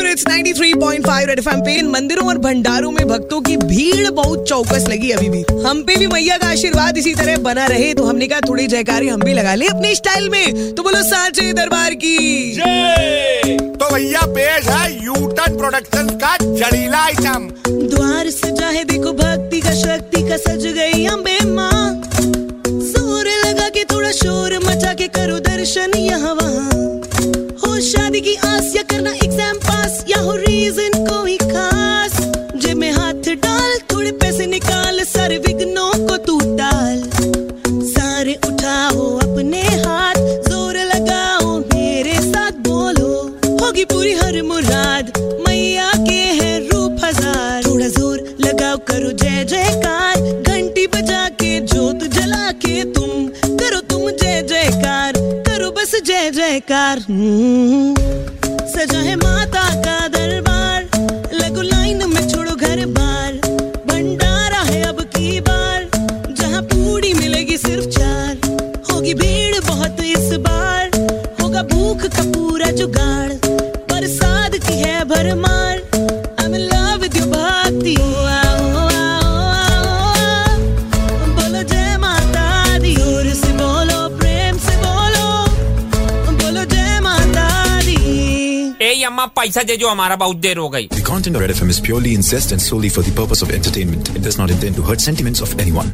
It's 93.5 red FM पे इन मंदिरों और भंडारों में भक्तों की भीड़ बहुत चौकस लगी अभी भी। हम पे भी मैया का आशीर्वाद इसी तरह बना रहे तो हमने कहा थोड़ी जयकारी हम भी लगा ले अपने स्टाइल में। तो बोलो साचे दरबार की। तो भैया पेश है यूटन प्रोडक्शन का जड़ीला आइटम द्वार सजा है देखो भक्ति का शक्ति का सज गई अम्बे माँ। ज़ोर लगा के थोड़ा शोर मचा के करो दर्शन यहाँ वहाँ होगी पूरी हर मुराद। मैया के है रूप हज़ार। थोड़ा ज़ोर लगाओ करो जय जयकार। घंटी बजा के जोत जला के तुम करो तुम जय जयकार। करो बस जय जयकार। हम्म। सजा है माता का दरबार। लगो लाइन में छोड़ो घर बार। भंडारा है अब की बार। जहाँ पूरी मिलेगी सिर्फ़ चार। होगी भीड़ बहुत इस बार। होगा भूख का पूरा जुगाड़। प्रसाद की है भरमार I'm in love with your भक्ति आओ, आओ, आओ, बोलो जय माता दी जोर से बोलो प्रेम से बोलो बोलो जय माता दी ए अम्मा पैसा दे जो हमारा बहुत देर हो गई The content of Red FM is purely incest and solely for the purpose of entertainment. It does not intend to hurt sentiments of anyone.